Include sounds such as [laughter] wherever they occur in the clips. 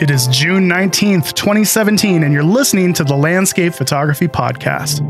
It is June 19th, 2017, and you're listening to the Landscape Photography Podcast.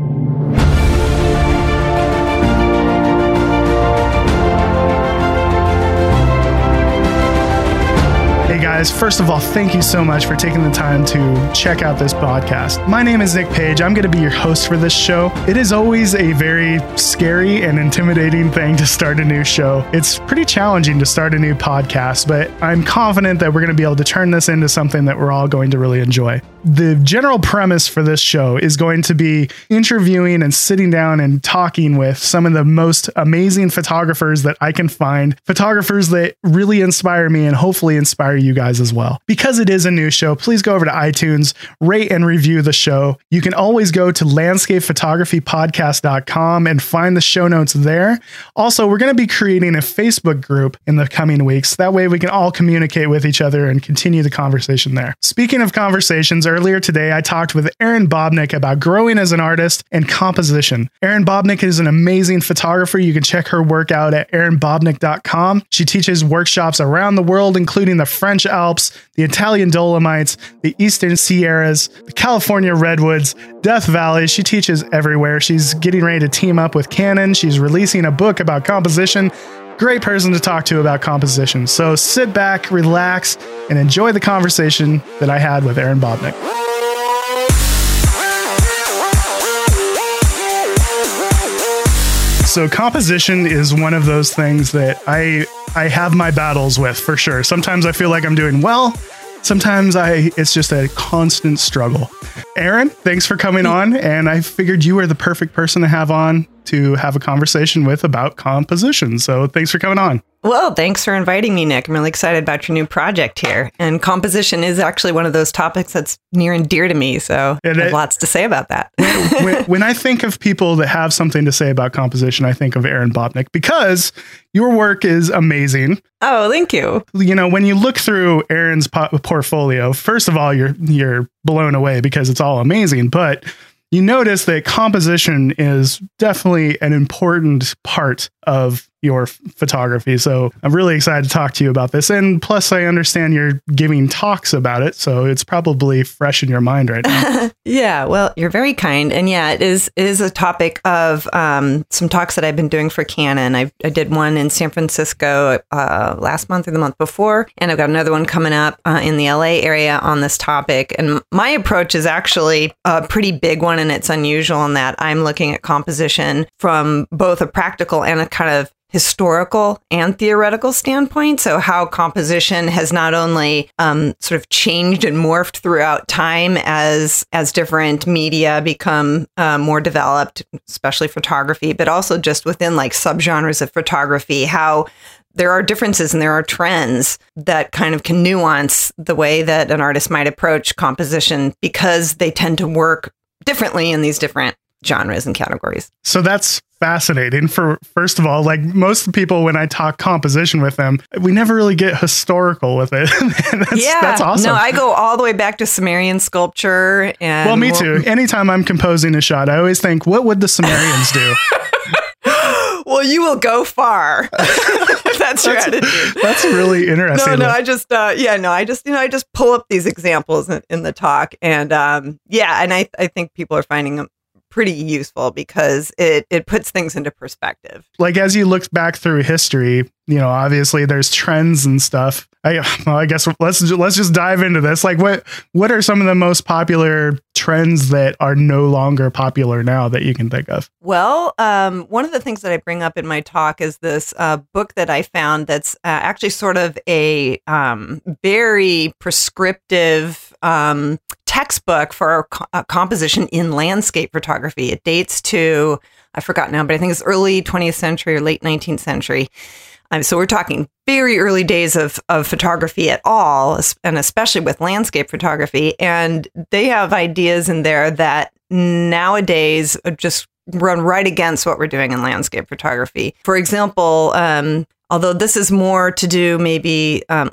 Guys. First of all, thank you so much for taking the time to check out this podcast. My name is Nick Page. I'm going to be your host for this show. It is always a very scary and intimidating thing to start a new show. It's pretty challenging to start a new podcast, but I'm confident that we're going to be able to turn this into something that we're all going to really enjoy the general premise for this show is going to be interviewing and sitting down and talking with some of the most amazing photographers that I can find, photographers that really inspire me and hopefully inspire you guys as well. Because it is a new show, please go over to iTunes, rate and review the show. You can always go to landscapephotographypodcast.com and find the show notes there. Also, we're going to be creating a Facebook group in the coming weeks. That way we can all communicate with each other and continue the conversation there. Speaking of conversations, earlier today, I talked with Erin Babnik about growing as an artist and composition. Erin Babnik is an amazing photographer. You can check her work out at erinbabnik.com. She teaches workshops around the world, including the French Alps, the Italian Dolomites, the Eastern Sierras, the California Redwoods, Death Valley. She teaches everywhere. She's getting ready to team up with Canon. She's releasing a book about composition great person to talk to about composition. So sit back, relax, and enjoy the conversation that I had with Erin Babnik. So composition is one of those things that I I have my battles with for sure. Sometimes I feel like I'm doing well. Sometimes I it's just a constant struggle. Erin, thanks for coming on and I figured you were the perfect person to have on to have a conversation with about composition. So thanks for coming on. Well, thanks for inviting me, Nick. I'm really excited about your new project here. And composition is actually one of those topics that's near and dear to me. So and I have it, lots to say about that. [laughs] when, when, I think of people that have something to say about composition, I think of Erin Babnik because your work is amazing. Oh, thank you. You know, when you look through Erin's po- portfolio, first of all, you're you're blown away because it's all amazing, but you notice that composition is definitely an important part of your photography. So I'm really excited to talk to you about this. And plus, I understand you're giving talks about it. So it's probably fresh in your mind right now. [laughs] yeah. Well, you're very kind. And yeah, it is, it is a topic of um, some talks that I've been doing for Canon. I, I did one in San Francisco uh, last month or the month before. And I've got another one coming up uh, in the LA area on this topic. And my approach is actually a pretty big one. And it's unusual in that I'm looking at composition from both a practical and a kind of historical and theoretical standpoint. So, how composition has not only um, sort of changed and morphed throughout time as as different media become uh, more developed, especially photography, but also just within like subgenres of photography, how there are differences and there are trends that kind of can nuance the way that an artist might approach composition because they tend to work differently in these different genres and categories. So that's fascinating for first of all like most people when i talk composition with them we never really get historical with it. [laughs] That's, yeah. that's awesome. No i go all the way back to sumerian sculpture and well me we'll, too. Anytime i'm composing a shot i always think what would the sumerians do? [laughs] Well you will go far. [laughs] That's your that's, attitude. that's really interesting. No no i just uh, yeah no i just you know i just pull up these examples in, in the talk and um, yeah and I, I think people are finding them pretty useful because it it puts things into perspective. Like as you look back through history, you know, obviously there's trends and stuff. I well, I guess let's let's just dive into this. Like what what are some of the most popular trends that are no longer popular now that you can think of? Well, um, one of the things that I bring up in my talk is this uh, book that I found that's uh, actually sort of a um, very prescriptive um, textbook for uh, composition in landscape photography. It dates to, I forgot now, but I think it's early 20th century or late 19th century. Um, so we're talking very early days of, of photography at all, and especially with landscape photography. And they have ideas in there that nowadays just run right against what we're doing in landscape photography. For example, um, although this is more to do maybe um,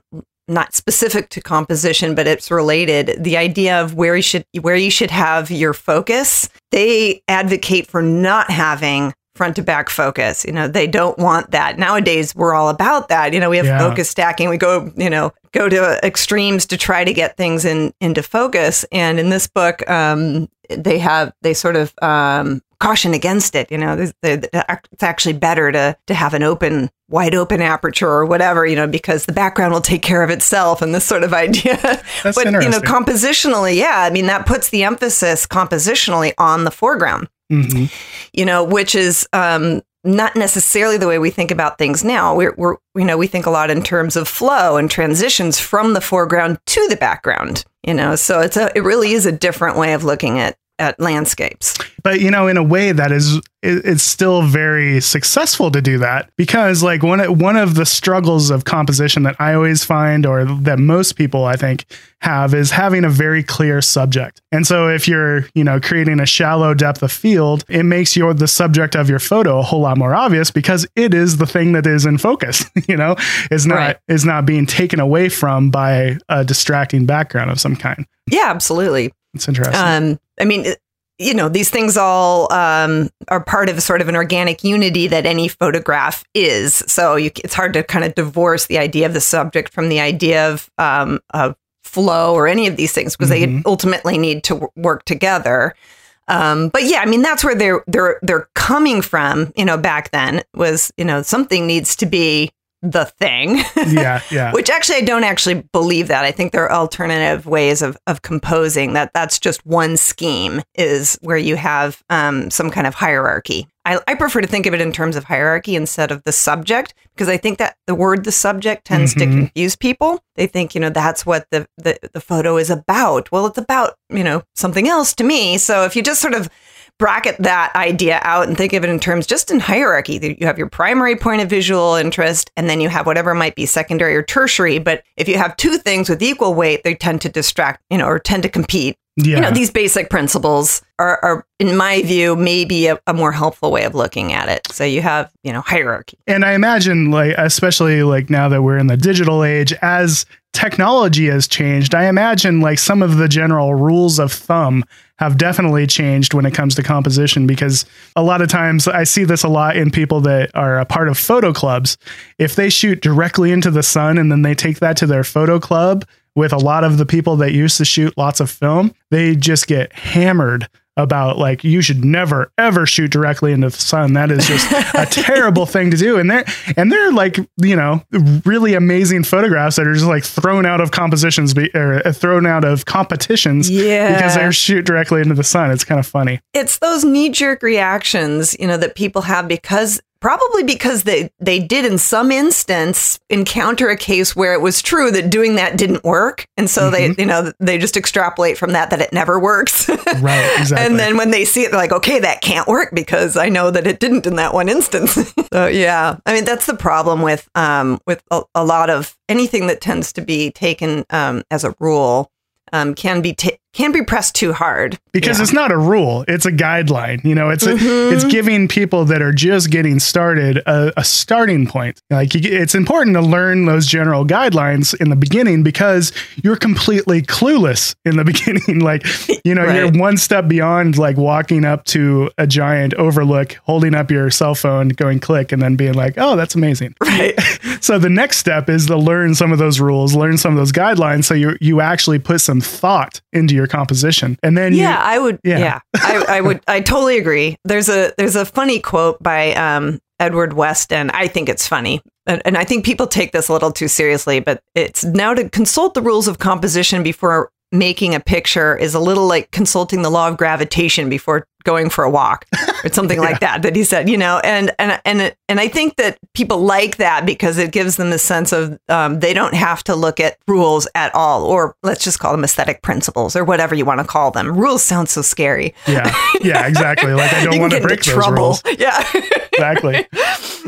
not specific to composition, but it's related. The idea of where you should where you should have your focus. They advocate for not having front to back focus. You know, they don't want that. Nowadays, we're all about that. You know, we have yeah. focus stacking. We go, you know, go to extremes to try to get things in into focus. And in this book, um, they have they sort of um, caution against it. You know, it's actually better to to have an open, wide open aperture or whatever. You know, because the background will take care of itself, and this sort of [laughs] idea. That's but you know, compositionally, yeah, I mean that puts the emphasis compositionally on the foreground. Mm-hmm. You know, which is um, not necessarily the way we think about things now. We're, we're, you know, we think a lot in terms of flow and transitions from the foreground to the background. You know, so it's a, it really is a different way of looking at at landscapes. But you know, in a way that is it's still very successful to do that because like one one of the struggles of composition that I always find or that most people I think have is having a very clear subject. And so if you're, you know, creating a shallow depth of field, it makes your the subject of your photo a whole lot more obvious because it is the thing that is in focus, [laughs] you know, is not Right. is not being taken away from by a distracting background of some kind. Yeah, absolutely. It's interesting. Um, I mean, it- you know, these things all um, are part of sort of an organic unity that any photograph is. So you, it's hard to kind of divorce the idea of the subject from the idea of um, of flow or any of these things because they Mhm. ultimately need to w- work together. Um, but yeah, I mean that's where they're they're they're coming from. You know, back then was you know something needs to be the thing. yeah, [laughs] yeah. Which actually, I don't actually believe that. I think there are alternative ways of, of composing that that's just one scheme is where you have um, some kind of hierarchy. I, I prefer to think of it in terms of hierarchy instead of the subject because I think that the word the subject tends to Mhm. confuse people. They think, you know, that's what the, the, the photo is about. Well, it's about, you know, something else to me. So if you just sort of bracket that idea out and think of it in terms just in hierarchy. You have your primary point of visual interest, and then you have whatever might be secondary or tertiary. But if you have two things with equal weight, they tend to distract, you know, or tend to compete. yeah. You know, these basic principles are, are in my view, maybe a, a more helpful way of looking at it. So you have, you know, hierarchy. and I imagine like especially like now that we're in the digital age as technology has changed I imagine like some of the general rules of thumb have definitely changed when it comes to composition because a lot of times I see this a lot in people that are a part of photo clubs. If they shoot directly into the sun and then they take that to their photo club with a lot of the people that used to shoot lots of film they just get hammered about like you should never ever shoot directly into the sun. That is just a [laughs] terrible thing to do. And they're and they're like you know really amazing photographs that are just like thrown out of compositions be, or uh, thrown out of competitions Yeah. because they're shoot directly into the sun. It's kind of funny. it's those knee jerk reactions, you know, that people have because probably because they they did in some instance encounter a case where it was true that doing that didn't work, and so they you know they just extrapolate from that that it never works. [laughs] Right, exactly. and then when they see it, they're like, okay, that can't work because I know that it didn't in that one instance. [laughs] so yeah, I mean that's the problem with um with a, a lot of anything that tends to be taken um as a rule um can be ta- can be pressed too hard because Yeah. it's not a rule it's a guideline you know it's a, Mhm. it's giving people that are just getting started a, a starting point like you, it's important to learn those general guidelines in the beginning because you're completely clueless in the [laughs] beginning like you know Right. you're one step beyond like walking up to a giant overlook holding up your cell phone going click and then being like oh that's amazing [laughs] right. [laughs] so the next step is to learn some of those rules learn some of those guidelines so you you actually put some thought into your composition. And then you yeah i would Yeah. yeah, I, I would i totally agree. There's a there's a funny quote by um edward weston i think it's funny. And, and i think people take this a little too seriously but it's now to consult the rules of composition before making a picture is a little like consulting the law of gravitation before going for a walk or something [laughs] like that that he said you know and and and and i think that people like that because it gives them the sense of um, they don't have to look at rules at all or let's just call them aesthetic principles or whatever you want to call them rules sound so scary Yeah, [laughs] yeah, exactly. Like I don't want to break those rules. [laughs] yeah Exactly.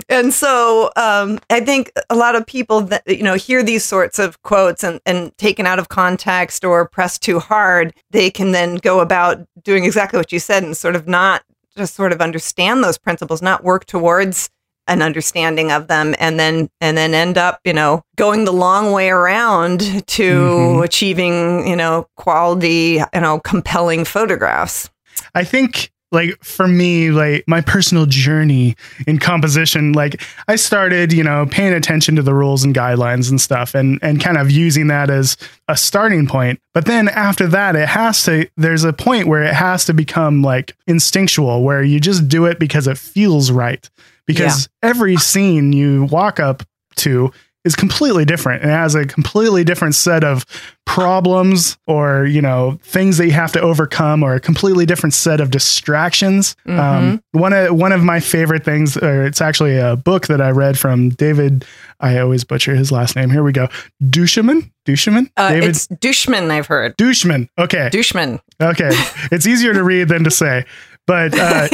and so um, I think a lot of people that you know hear these sorts of quotes and, and taken out of context or pressed too hard, they can then go about doing exactly what you said and sort of not just sort of understand those principles, not work towards an understanding of them and then and then end up you know going the long way around to Mhm. achieving you know quality you know compelling photographs I think like for me, like my personal journey in composition, like I started, you know, paying attention to the rules and guidelines and stuff and and kind of using that as a starting point. But then after that, it has to there's a point where it has to become like instinctual where you just do it because it feels right. Because every scene you walk up to is completely different. And has a completely different set of problems or you know things that you have to overcome or a completely different set of distractions. Um, one of one of my favorite things or it's actually a book that i read from david i always butcher his last name. Here we go. duChemin duChemin Uh, david? it's duChemin, I've heard. duChemin okay. duChemin. Okay. It's easier to read than to say. But uh,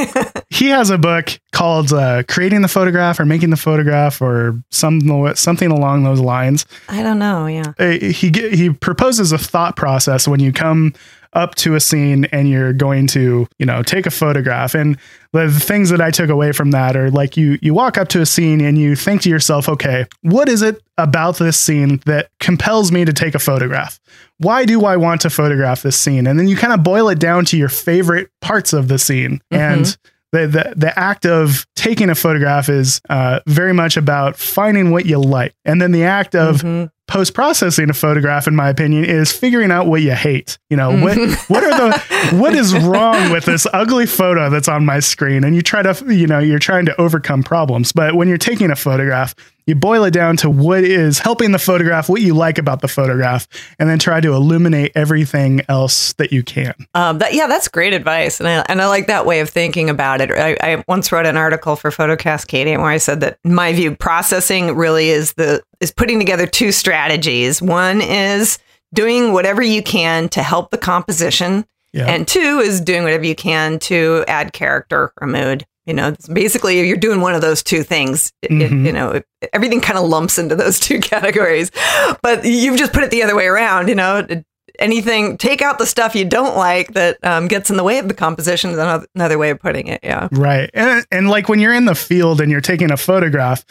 [laughs] he has a book called uh, Creating the Photograph or Making the Photograph or some, something along those lines. I don't know. Yeah. Uh, He, he proposes a thought process when you come up to a scene and you're going to, you know, take a photograph. And the things that I took away from that are like you you walk up to a scene and you think to yourself, okay, what is it about this scene that compels me to take a photograph? Why do I want to photograph this scene? And then you kind of boil it down to your favorite parts of the scene. And the, the the act of taking a photograph is uh, very much about finding what you like, and then the act of Mhm. Post processing a photograph, in my opinion, is figuring out what you hate. You know, what [laughs] what are the what is wrong with this ugly photo that's on my screen? And you try to, you know, you're trying to overcome problems. But when you're taking a photograph, you boil it down to what is helping the photograph, what you like about the photograph, and then try to illuminate everything else that you can. Um, that, yeah, that's great advice, and I and I like that way of thinking about it. I, I once wrote an article for Photo Cascadia where I said that in my view, processing really is the is putting together two strategies. One is doing whatever you can to help the composition, Yeah. and two is doing whatever you can to add character or mood. You know, basically, you're doing one of those two things. It- it- you know, it- everything kind of lumps into those [laughs] two categories, but you've just put it the other way around. You know, anything, take out the stuff you don't like that um, gets in the way of the composition. Is another, another way of putting it. Yeah. Right. And, and like when you're in the field and you're taking a photograph,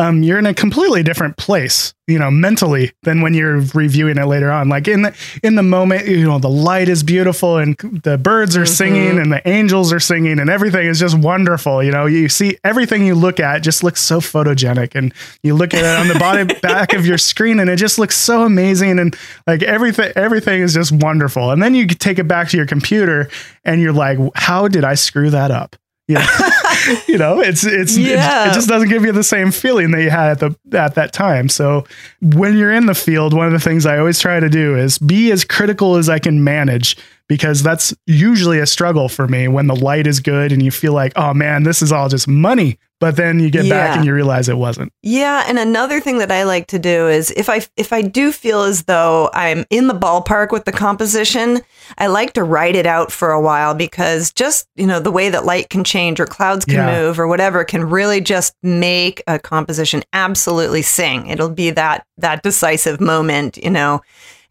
um, you're in a completely different place, you know, mentally than when you're reviewing it later on. Like in the in the moment, you know, the light is beautiful and the birds are singing and the angels are singing and everything is just wonderful. You know, you see everything you look at just looks so photogenic and you look at it on the bottom [laughs] back of your screen and it just looks so amazing and like everything everything is just wonderful. And then you take it back to your computer and you're like, how did I screw that up? You [laughs] know, you know it's it's Yeah. it, it just doesn't give you the same feeling that you had at the at that time. So when you're in the field, one of the things I always try to do is be as critical as I can manage because that's usually a struggle for me when the light is good and you feel like, oh man, this is all just money. But then you get back and you realize it wasn't. Yeah, and another thing that I like to do is if I if I do feel as though I'm in the ballpark with the composition, I like to write it out for a while because just, you know, the way that light can change or clouds can Yeah. move or whatever can really just make a composition absolutely sing. It'll be that that decisive moment, you know.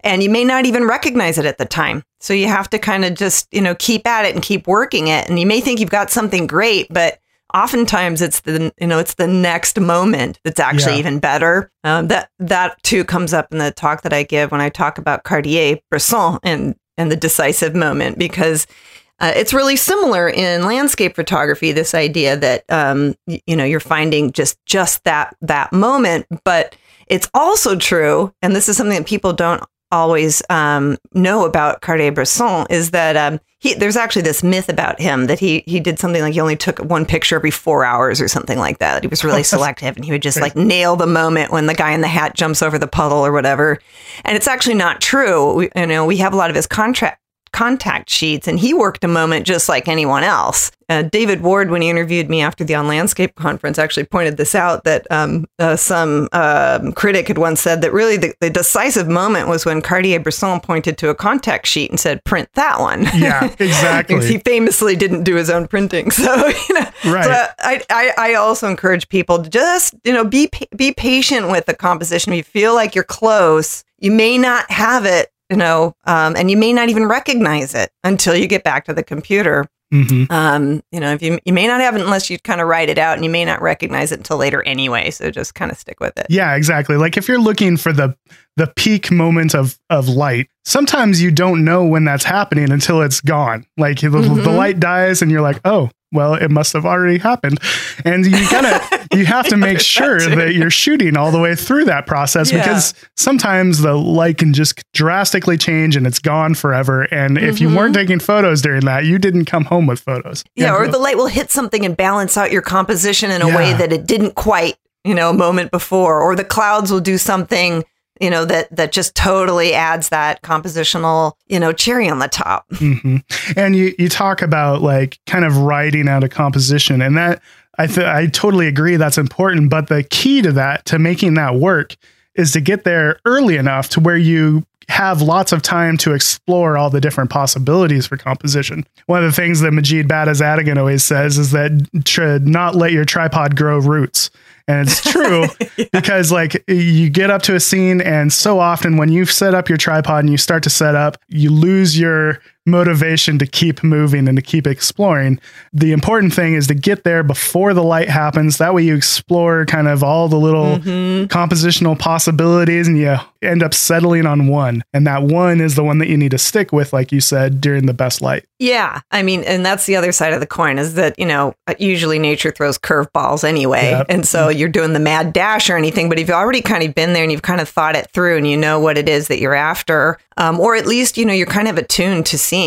And you may not even recognize it at the time. So you have to kind of just, you know, keep at it and keep working it. And you may think you've got something great, but oftentimes it's the you know it's the next moment that's actually Yeah. even better um, that that too comes up in the talk that i give when i talk about cartier bresson and and the decisive moment because uh, it's really similar in landscape photography this idea that um, you know you're finding just just that that moment but it's also true and this is something that people don't always um, know about Cartier-Bresson is that um, he there's actually this myth about him that he he did something like he only took one picture every four hours or something like that. He was really [laughs] selective and he would just like nail the moment when the guy in the hat jumps over the puddle or whatever. And it's actually not true. We, you know, we have a lot of his contract contact sheets and he worked a moment just like anyone else. Uh, David Ward, when he interviewed me after the On Landscape conference, actually pointed this out that um, uh, some um critic had once said that really the, the decisive moment was when Cartier Bresson pointed to a contact sheet and said, print that one. Yeah, [laughs] exactly. Because he famously didn't do his own printing. [laughs] So, you know, Right. so I, I, I also encourage people to just, you know, be, be patient with the composition. If you feel like you're close, you may not have it, you know, um, and you may not even recognize it until you get back to the computer. Mm-hmm. Um, you know, if you you may not have it unless you kind of write it out, and you may not recognize it until later anyway. So just kind of stick with it. Yeah, exactly. Like if you're looking for the the peak moment of of light, sometimes you don't know when that's happening until it's gone. Like the, the Mhm. light dies, and you're like, oh. Well, it must have already happened, and you gotta [laughs] you have to make There's that sure that you're shooting all the way through that process Yeah. because sometimes the light can just drastically change and it's gone forever. And if you weren't mm-hmm. taking photos during that, you didn't come home with photos. Yeah, or the light will hit something and balance out your composition in a way that it didn't quite, you know, a moment before. Or the clouds will do something, you know, that that just totally adds that compositional, you know, cherry on the top. hmm And you you talk about like kind of writing out a composition, and that I th- I totally agree that's important. But the key to that to making that work is to get there early enough to where you have lots of time to explore all the different possibilities for composition. One of the things that Majid Badazadigan always says is that to not let your tripod grow roots. And it's [laughs] true because like you get up to a scene and so often when you set up your tripod and you start to set up, you lose your motivation to keep moving and to keep exploring. The important thing is to get there before the light happens. That way you explore kind of all the little compositional possibilities and you end up settling on one. And that one is the one that you need to stick with, like you said, during the best light. Yeah, I mean, and that's the other side of the coin is that you know usually nature throws curveballs anyway, Yep. and so you're doing the mad dash or anything. But if you've already kind of been there and you've kind of thought it through and you know what it is that you're after, um, or at least you know you're kind of attuned to seeing.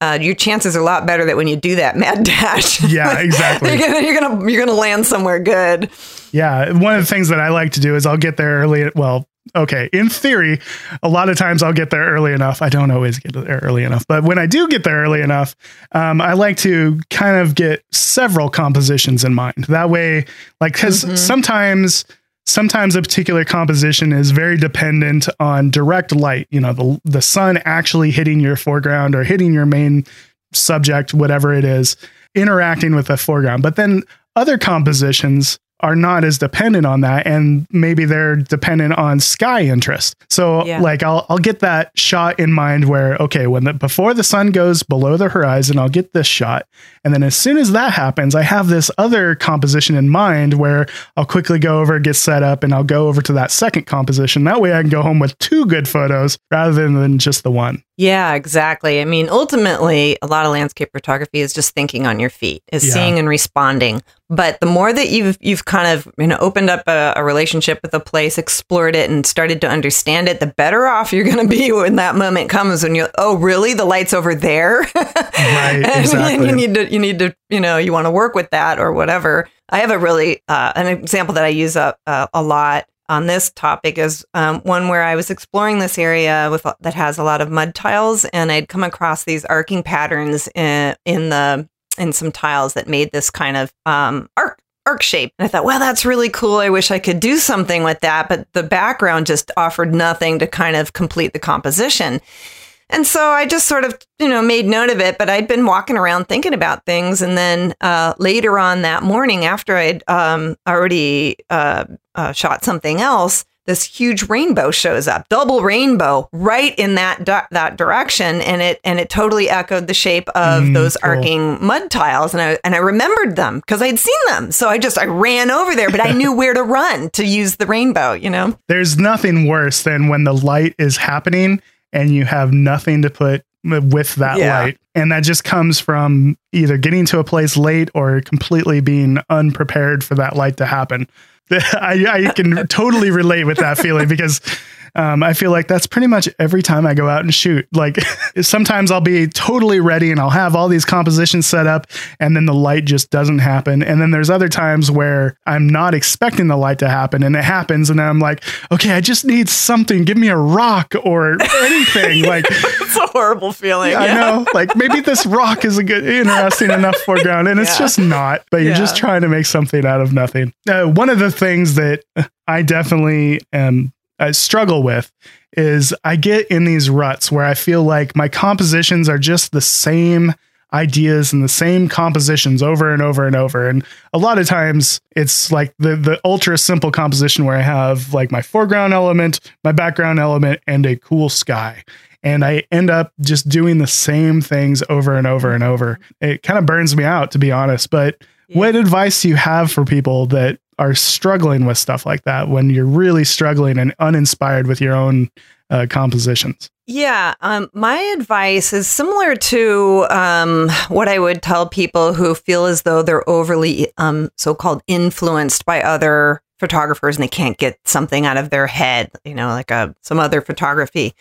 Uh, your chances are a lot better that when you do that [laughs] mad dash, [laughs] Yeah, exactly. you're gonna you're gonna you're gonna land somewhere good. Yeah, one of the things that I like to do is I'll get there early. Well, okay, in theory, a lot of times I'll get there early enough. I don't always get there early enough, but when I do get there early enough, um, I like to kind of get several compositions in mind. That way, like, because Mhm. sometimes. Sometimes a particular composition is very dependent on direct light, you know, the the sun actually hitting your foreground or hitting your main subject, whatever it is, interacting with the foreground. But then other compositions are not as dependent on that and maybe they're dependent on sky interest. So Yeah. like i'll i'll get that shot in mind where okay when the before the sun goes below the horizon i'll get this shot. And then as soon as that happens i have this other composition in mind where i'll quickly go over get set up and i'll go over to that second composition. That way i can go home with two good photos rather than just the one Yeah, exactly. I mean, ultimately, a lot of landscape photography is just thinking on your feet, is Yeah. seeing and responding. But the more that you've you've kind of you know opened up a, a relationship with a place, explored it, and started to understand it, the better off you're going to be when that moment comes. When you're, oh, really? The light's over there, [laughs] Right, exactly. you need to you need to you know you want to work with that or whatever. I have a really uh, an example that I use a, a, a lot on this topic is um, one where I was exploring this area with that has a lot of mud tiles, and I'd come across these arcing patterns in, in the in some tiles that made this kind of um, arc arc shape. And I thought, well, that's really cool. I wish I could do something with that, but the background just offered nothing to kind of complete the composition. And so I just sort of, you know, made note of it, but I'd been walking around thinking about things. And then uh, later on that morning, after I'd um, already uh, uh, shot something else, this huge rainbow shows up, double rainbow, right in that di- that direction, and it and it totally echoed the shape of Mm, those cool. arcing mud tiles, and I and I remembered them because I'd seen them. So I just I ran over there, but I knew where to run to use the rainbow. You know, [laughs] there's nothing worse than when the light is happening and you have nothing to put with that Yeah. light. And that just comes from either getting to a place late or completely being unprepared for that light to happen. [laughs] I, I can [laughs] totally relate with that feeling because um, I feel like that's pretty much every time I go out and shoot. Like [laughs] sometimes I'll be totally ready and I'll have all these compositions set up and then the light just doesn't happen. And then there's other times where I'm not expecting the light to happen and it happens and I'm like, okay, I just need something. Give me a rock or anything. like [laughs] it's a horrible feeling. I know, like maybe this rock is a good, interesting enough foreground, and it's just not. But you're just trying to make something out of nothing. Uh, one of the things that I definitely am I struggle with is I get in these ruts where I feel like my compositions are just the same ideas and the same compositions over and over and over. And a lot of times it's like the the ultra simple composition where I have like my foreground element, my background element, and a cool sky. And I end up just doing the same things over and over and over. It kind of burns me out, to be honest. But yeah. what advice do you have for people that are struggling with stuff like that when you're really struggling and uninspired with your own uh, compositions? Yeah, um, my advice is similar to um, what I would tell people who feel as though they're overly um, so called influenced by other photographers and they can't get something out of their head, you know, like a, uh, some other photography.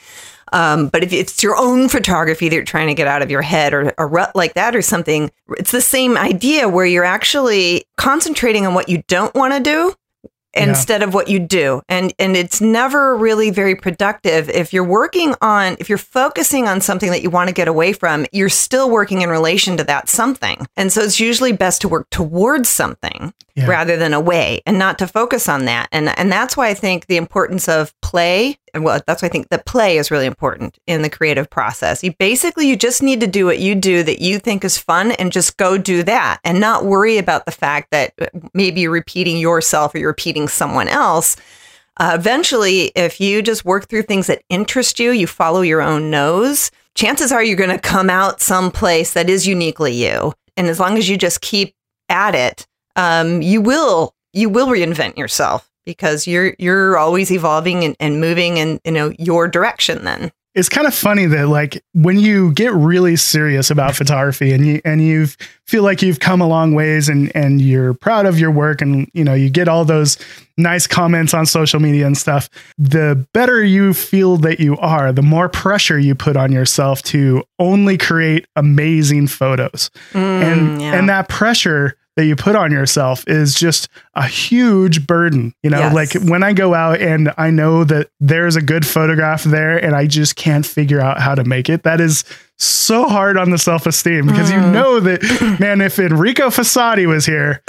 Um, but if it's your own photography that you're trying to get out of your head or a rut like that or something, it's the same idea where you're actually concentrating on what you don't want to do instead yeah. of what you do and and it's never really very productive if you're working on if you're focusing on something that you want to get away from you're still working in relation to that something and so it's usually best to work towards something yeah. rather than away and not to focus on that and and that's why i think the importance of play well that's why i think that play is really important in the creative process. You basically you just need to do what you do that you think is fun and just go do that and not worry about the fact that uh, maybe you're repeating yourself or you're repeating someone else. Uh, eventually if you just work through things that interest you you follow your own nose chances are you're going to come out someplace that is uniquely you. And as long as you just keep at it um, you will you will reinvent yourself because you're you're always evolving and, and moving in you know your direction then it's kind of funny that like when you get really serious about photography and you and you feel like you've come a long ways and and you're proud of your work and you know you get all those nice comments on social media and stuff the better you feel that you are the more pressure you put on yourself to only create amazing photos mm, and yeah. and that pressure that you put on yourself is just a huge burden. You know, yes. like when I go out and I know that there's a good photograph there and I just can't figure out how to make it, that is so hard on the self esteem because mm. you know that, man, if Enrico Fossati was here,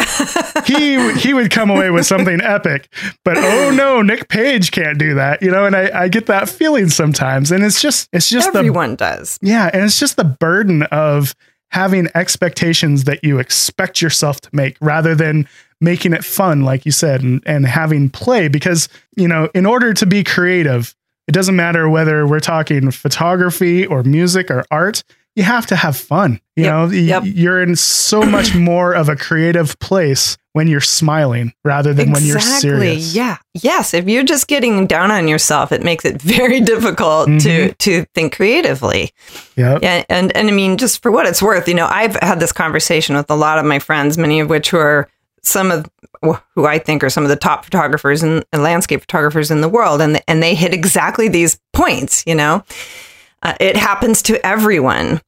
he he would come away with something epic. But oh no, Nick Page can't do that, you know. And I, I get that feeling sometimes, and it's just it's just everyone the, does, yeah, and it's just the burden of having expectations that you expect yourself to make rather than making it fun, like you said, and, and having play. Because, you know, in order to be creative, it doesn't matter whether we're talking photography or music or art, you have to have fun. You yep, know, yep. you're in so much [clears throat] more of a creative place when you're smiling rather than exactly, when you're serious. Yeah. Yes. If you're just getting down on yourself, it makes it [laughs] very difficult mm-hmm. to to think creatively. Yeah. And, and and I mean, just for what it's worth, you know, I've had this conversation with a lot of my friends, many of which who are some of who I think are some of the top photographers and, and landscape photographers in the world, and and they hit exactly these points. You know, uh, it happens to everyone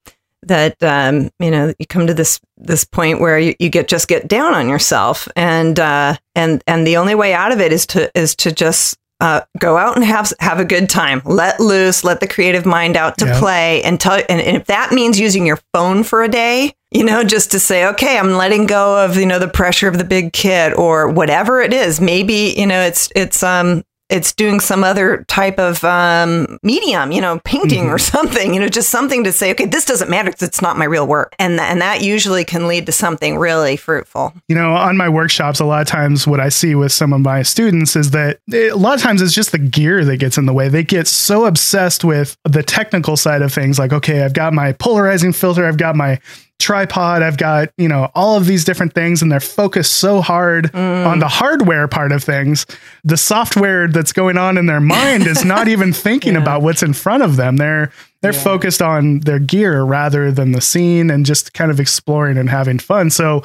that um, you know you come to this this point where you, you get just get down on yourself. And uh, and and the only way out of it is to is to just uh, go out and have have a good time. Let loose let the creative mind out to yeah. play and tell and, and if that means using your phone for a day you know just to say okay i'm letting go of you know the pressure of the big kid or whatever it is. Maybe you know it's it's um it's doing some other type of um, medium, you know, painting mm-hmm. or something, you know, just something to say, okay, this doesn't matter because it's not my real work. And, th- and that usually can lead to something really fruitful. You know, on my workshops, a lot of times what I see with some of my students is that it, a lot of times it's just the gear that gets in the way. They get so obsessed with the technical side of things, like, okay, I've got my polarizing filter, I've got my tripod. I've got, you know, all of these different things and they're focused so hard mm. on the hardware part of things. The software that's going on in their mind is not [laughs] even thinking yeah. about what's in front of them. They're they're yeah. focused on their gear rather than the scene and just kind of exploring and having fun. So,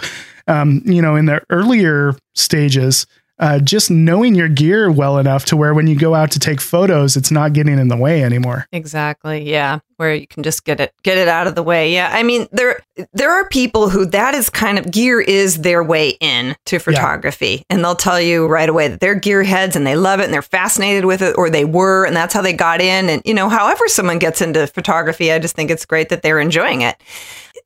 um, you know, in the earlier stages, uh, just knowing your gear well enough to where when you go out to take photos, it's not getting in the way anymore. Exactly. Yeah, where you can just get it get it out of the way. Yeah, I mean there there are people who that is kind of gear is their way in to photography, yeah. and they'll tell you right away that they're gearheads and they love it and they're fascinated with it, or they were, and that's how they got in. And you know, however someone gets into photography, I just think it's great that they're enjoying it.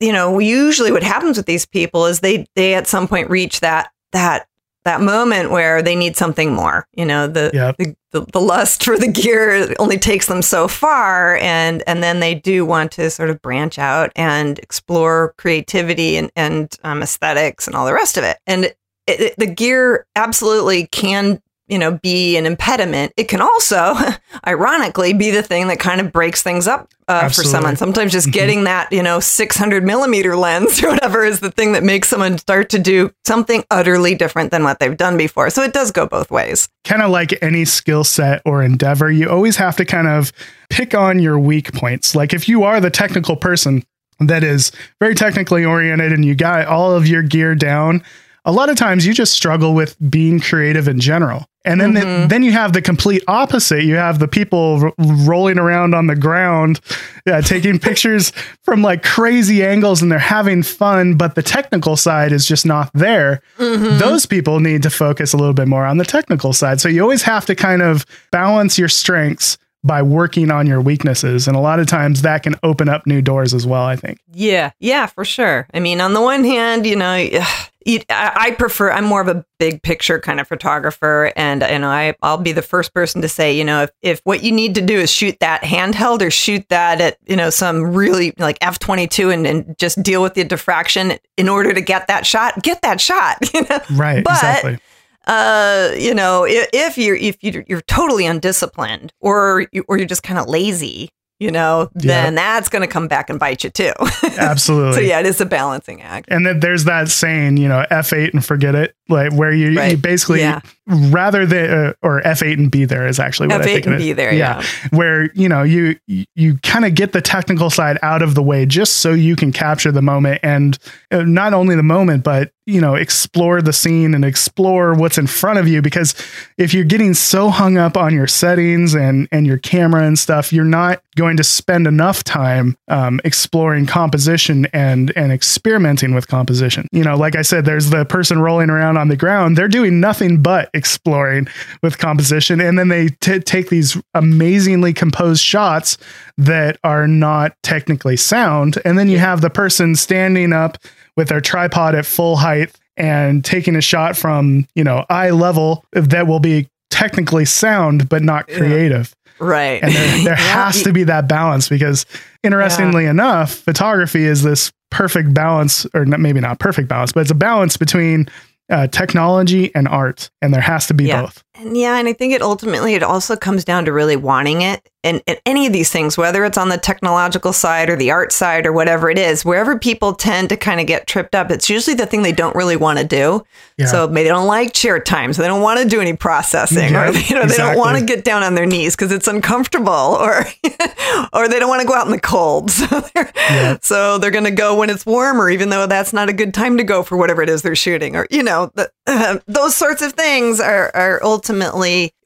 You know, usually what happens with these people is they they at some point reach that that that moment where they need something more. You know, the, Yep. the, the the lust for the gear only takes them so far, and and then they do want to sort of branch out and explore creativity and and um, aesthetics and all the rest of it. And it, it, the gear absolutely can you know be an impediment. It can also, [laughs] ironically, be the thing that kind of breaks things up uh, for someone. Sometimes just getting that you know 600 millimeter lens [laughs] or whatever is the thing that makes someone start to do something utterly different than what they've done before. So it does go both ways. kind of like any skill set or endeavor, you always have to kind of pick on your weak points. Like if you are the technical person that is very technically oriented and you got all of your gear down, a lot of times you just struggle with being creative in general. And then the, mm-hmm. then you have the complete opposite. You have the people r- rolling around on the ground, yeah, taking [laughs] pictures from like crazy angles and they're having fun, but the technical side is just not there mm-hmm. those people need to focus a little bit more on the technical side. So you always have to kind of balance your strengths by working on your weaknesses. And a lot of times that can open up new doors as well, I think. Yeah, yeah, for sure. I mean, on the one hand, you know, [sighs] I, I prefer. I'm more of a big picture kind of photographer, and you know, I I'll be the first person to say, you know, if if what you need to do is shoot that handheld or shoot that at you know some really like f 22 and and just deal with the diffraction in order to get that shot, get that shot. [laughs] You know, Right. But- exactly. Uh, you know, if, if you're if you're, you're totally undisciplined or you, or you're just kind of lazy, you know, then that's going to come back and bite you too. [laughs] Absolutely. so yeah, it is a balancing act. And then there's that saying, you know, F8 and forget it, like where you, you basically Yeah. Rather than uh, or F8 and B there is actually what I F8 think and be there, yeah. Where, you know, you you kind of get the technical side out of the way just so you can capture the moment and uh, not only the moment but, you know, explore the scene and explore what's in front of you because if you're getting so hung up on your settings and and your camera and stuff, you're not going to spend enough time um, exploring composition and and experimenting with composition. You know, like I said, there's the person rolling around on the ground. They're doing nothing but exploring with composition, and then they t- take these amazingly composed shots that are not technically sound. And then you have the person standing up with their tripod at full height and taking a shot from you know eye level that will be technically sound but not creative. Right. and there, there [laughs] Yeah, has to be that balance because interestingly enough photography is this perfect balance or maybe not perfect balance but it's a balance between uh, technology and art and there has to be Yeah. both And yeah, and I think it ultimately it also comes down to really wanting it. And, and any of these things, whether it's on the technological side or the art side or whatever it is, wherever people tend to kind of get tripped up, it's usually the thing they don't really want to do. Yeah. So maybe they don't like chair time, so they don't want to do any processing, Yeah, or you know they don't want to get down on their knees because it's uncomfortable, or [laughs] or they don't want to go out in the cold. [laughs] So they're, Yeah. so they're going to go when it's warmer, even though that's not a good time to go for whatever it is they're shooting, or you know the, [clears throat] those sorts of things are are ultimately,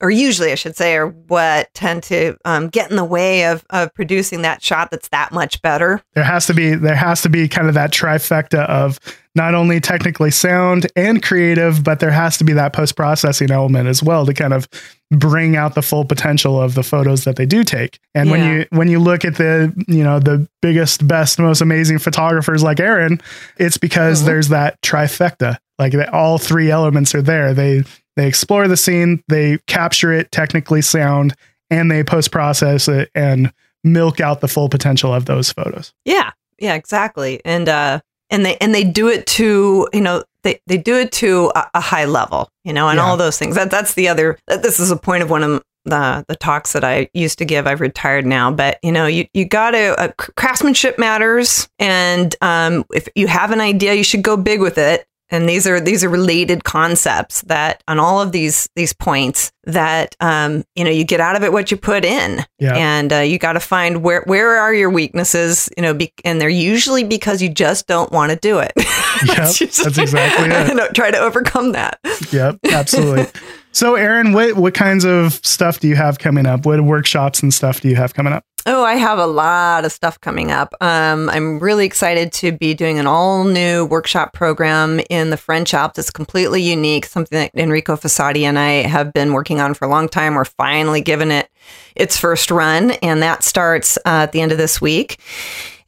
or usually, I should say, are what tend to um, get in the way of of producing that shot that's that much better. there has to be there has to be kind of that trifecta of not only technically sound and creative but there has to be that post-processing element as well to kind of bring out the full potential of the photos that they do take and when you when you look at the you know the biggest best most amazing photographers like erin it's because Mhm. there's that trifecta like all three elements are there they they explore the scene they capture it technically sound and they post-process it and milk out the full potential of those photos Yeah, yeah, exactly. And uh and they and they do it to, you know, they, they do it to a, a high level, you know, and Yeah. all those things. That that's the other this is a point of one of the the talks that I used to give. I've retired now, but you know, you you got to uh, craftsmanship matters and um if you have an idea, you should go big with it. And these are these are related concepts that on all of these these points that um you know you get out of it what you put in Yeah. and uh, you got to find where where are your weaknesses you know be, and they're usually because you just don't want to do it [laughs] Yep, that's exactly [laughs] it. Know, try to overcome that Yep, [laughs] absolutely. so, Erin, what what kinds of stuff do you have coming up? What workshops and stuff do you have coming up? Oh i have a lot of stuff coming up. Um, i'm really excited to be doing an all new workshop program in the french alps. It's completely unique something that enrico fossati and i have been working on for a long time. We're finally giving it its first run and that starts uh, at the end of this week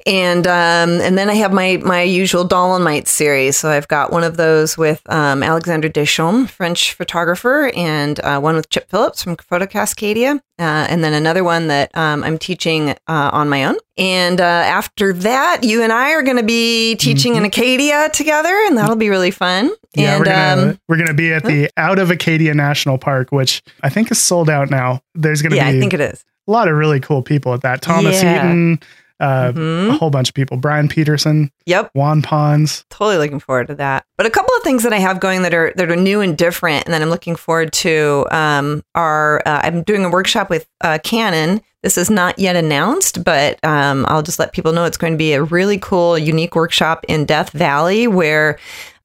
and um, and then I have my my usual Dolomite series. So I've got one of those with um, Alexandre Deschaumes, French photographer, and uh, one with Chip Phillips from Photo Cascadia, uh, and then another one that um, I'm teaching uh, on my own. And uh, after that, you and I are going to be teaching mm-hmm. in Acadia together, and that'll be really fun. Yeah, and, we're gonna um, we're gonna be at the Out of Acadia National Park, which I think is sold out now. There's gonna yeah, be I think it is a lot of really cool people at that. Thomas yeah. Heaton, uh, mm-hmm. a whole bunch of people. Brian Peterson. Yep. Juan Pons. Totally looking forward to that. But a couple of things that I have going that are that are new and different, and that I'm looking forward to um, are uh, I'm doing a workshop with uh, Canon. This is not yet announced, but um, I'll just let people know it's going to be a really cool, unique workshop in Death Valley where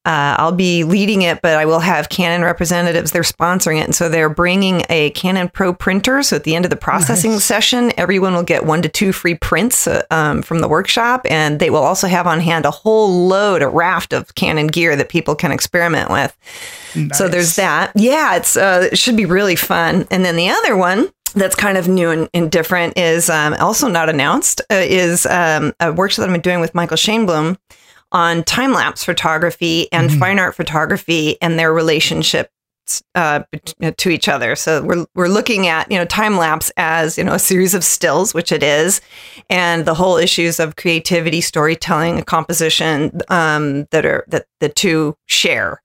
uh, I'll be leading it, but I will have Canon representatives. They're sponsoring it. And so they're bringing a Canon Pro printer. So at the end of the processing nice. session, everyone will get one to two free prints uh, um, from the workshop. And they will also have on hand a whole load, a raft of Canon gear that people can experiment with. Nice. So there's that. Yeah, it's uh, it should be really fun. And then the other one that's kind of new and, and different is um, also not announced uh, is um, a workshop that I'm doing with Michael Shainblum on time lapse photography and mm-hmm. fine art photography and their relationship uh, to each other. So we're we're looking at you know time lapse as you know a series of stills, which it is, and the whole issues of creativity, storytelling, composition um, that are that the two share.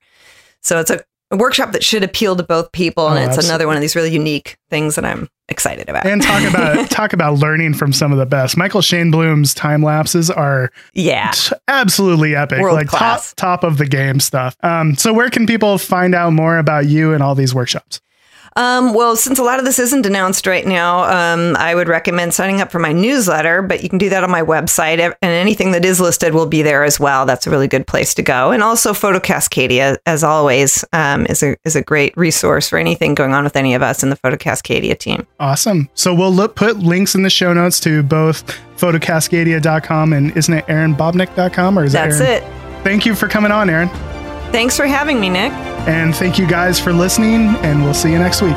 So it's a a workshop that should appeal to both people, and oh, it's absolutely. another one of these really unique things that I'm excited about. And talk about [laughs] talk about learning from some of the best. Michael Shainblum's time lapses are yeah t- absolutely epic, World like class. top top of the game stuff. Um, so where can people find out more about you and all these workshops? Um, well, since a lot of this isn't announced right now, um, I would recommend signing up for my newsletter, but you can do that on my website, and anything that is listed will be there as well. That's a really good place to go. And also, Photo Cascadia, as always, um, is a is a great resource for anything going on with any of us in the Photo Cascadia team. Awesome. So we'll look, put links in the show notes to both photocascadia.com and isn't it erinbabnik.com or is That's it? Thank you for coming on, Erin. Thanks for having me, Nick. And thank you guys for listening, and we'll see you next week.